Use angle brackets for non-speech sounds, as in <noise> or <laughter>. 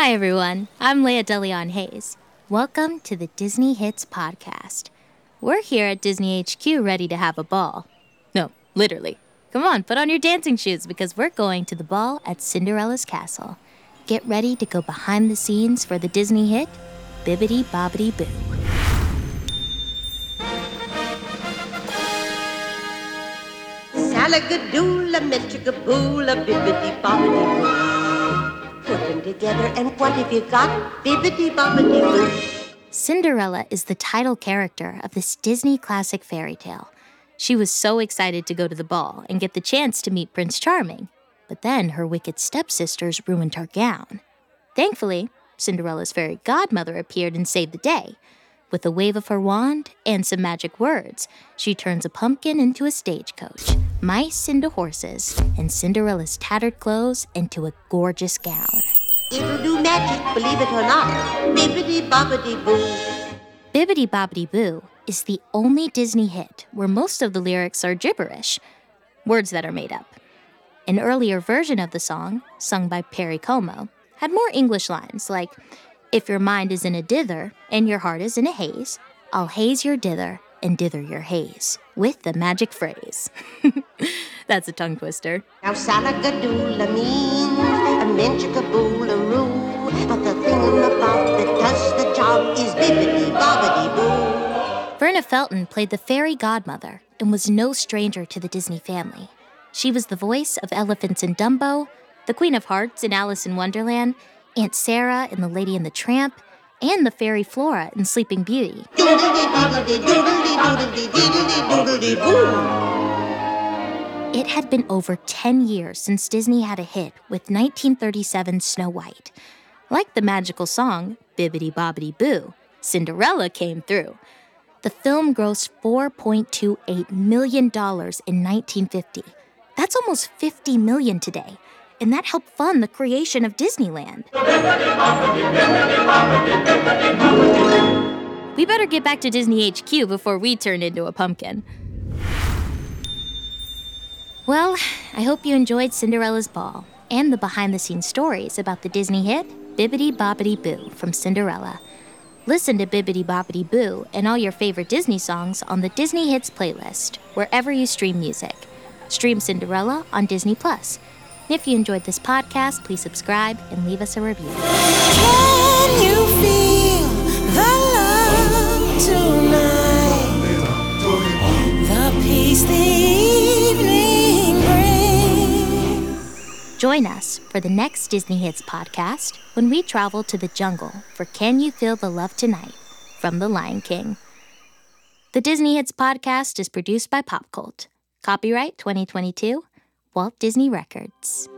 Hi, everyone. I'm Laya DeLeon Hayes. Welcome to the Disney Hits Podcast. We're here at Disney HQ ready to have a ball. No, literally. Come on, put on your dancing shoes because we're going to the ball at Cinderella's Castle. Get ready to go behind the scenes for the Disney hit, Bibbidi Bobbidi Boo. Salagadoola, metricaboola, bibbidi bobbidi boo. Together, and what have you got? Bibbidi bobbidi boo. Cinderella is the title character of this Disney classic fairy tale. She was so excited to go to the ball and get the chance to meet Prince Charming, but then her wicked stepsisters ruined her gown. Thankfully, Cinderella's fairy godmother appeared and saved the day. With a wave of her wand and some magic words, she turns a pumpkin into a stagecoach, mice into horses, and Cinderella's tattered clothes into a gorgeous gown. It'll do magic, believe it or not. Bibbidi bobbidi boo. Bibbidi Bobbidi Boo is the only Disney hit where most of the lyrics are gibberish, words that are made up. An earlier version of the song, sung by Perry Como, had more English lines like, If your mind is in a dither and your heart is in a haze, I'll haze your dither and dither your haze with the magic phrase. <laughs> That's a tongue twister. Now salagadoola means a. boo. Felton played the fairy godmother and was no stranger to the Disney family. She was the voice of Elephants in Dumbo, the Queen of Hearts in Alice in Wonderland, Aunt Sarah in The Lady and the Tramp, and the fairy Flora in Sleeping Beauty. It had been over 10 years since Disney had a hit with 1937's Snow White. Like the magical song, Bibbidi Bobbidi Boo, Cinderella came through. The film grossed $4.28 million in 1950. That's almost 50 million today, and that helped fund the creation of Disneyland. We better get back to Disney HQ before we turn into a pumpkin. Well, I hope you enjoyed Cinderella's Ball and the behind the scenes stories about the Disney hit Bibbidi Bobbidi Boo from Cinderella. Listen to Bibbidi Bobbidi Boo and all your favorite Disney songs on the Disney Hits playlist, wherever you stream music. Stream Cinderella on Disney Plus. If you enjoyed this podcast, please subscribe and leave us a review. Join us for the next Disney Hits podcast when we travel to the jungle for Can You Feel the Love Tonight from The Lion King. The Disney Hits podcast is produced by Pop Cult. Copyright 2022, Walt Disney Records.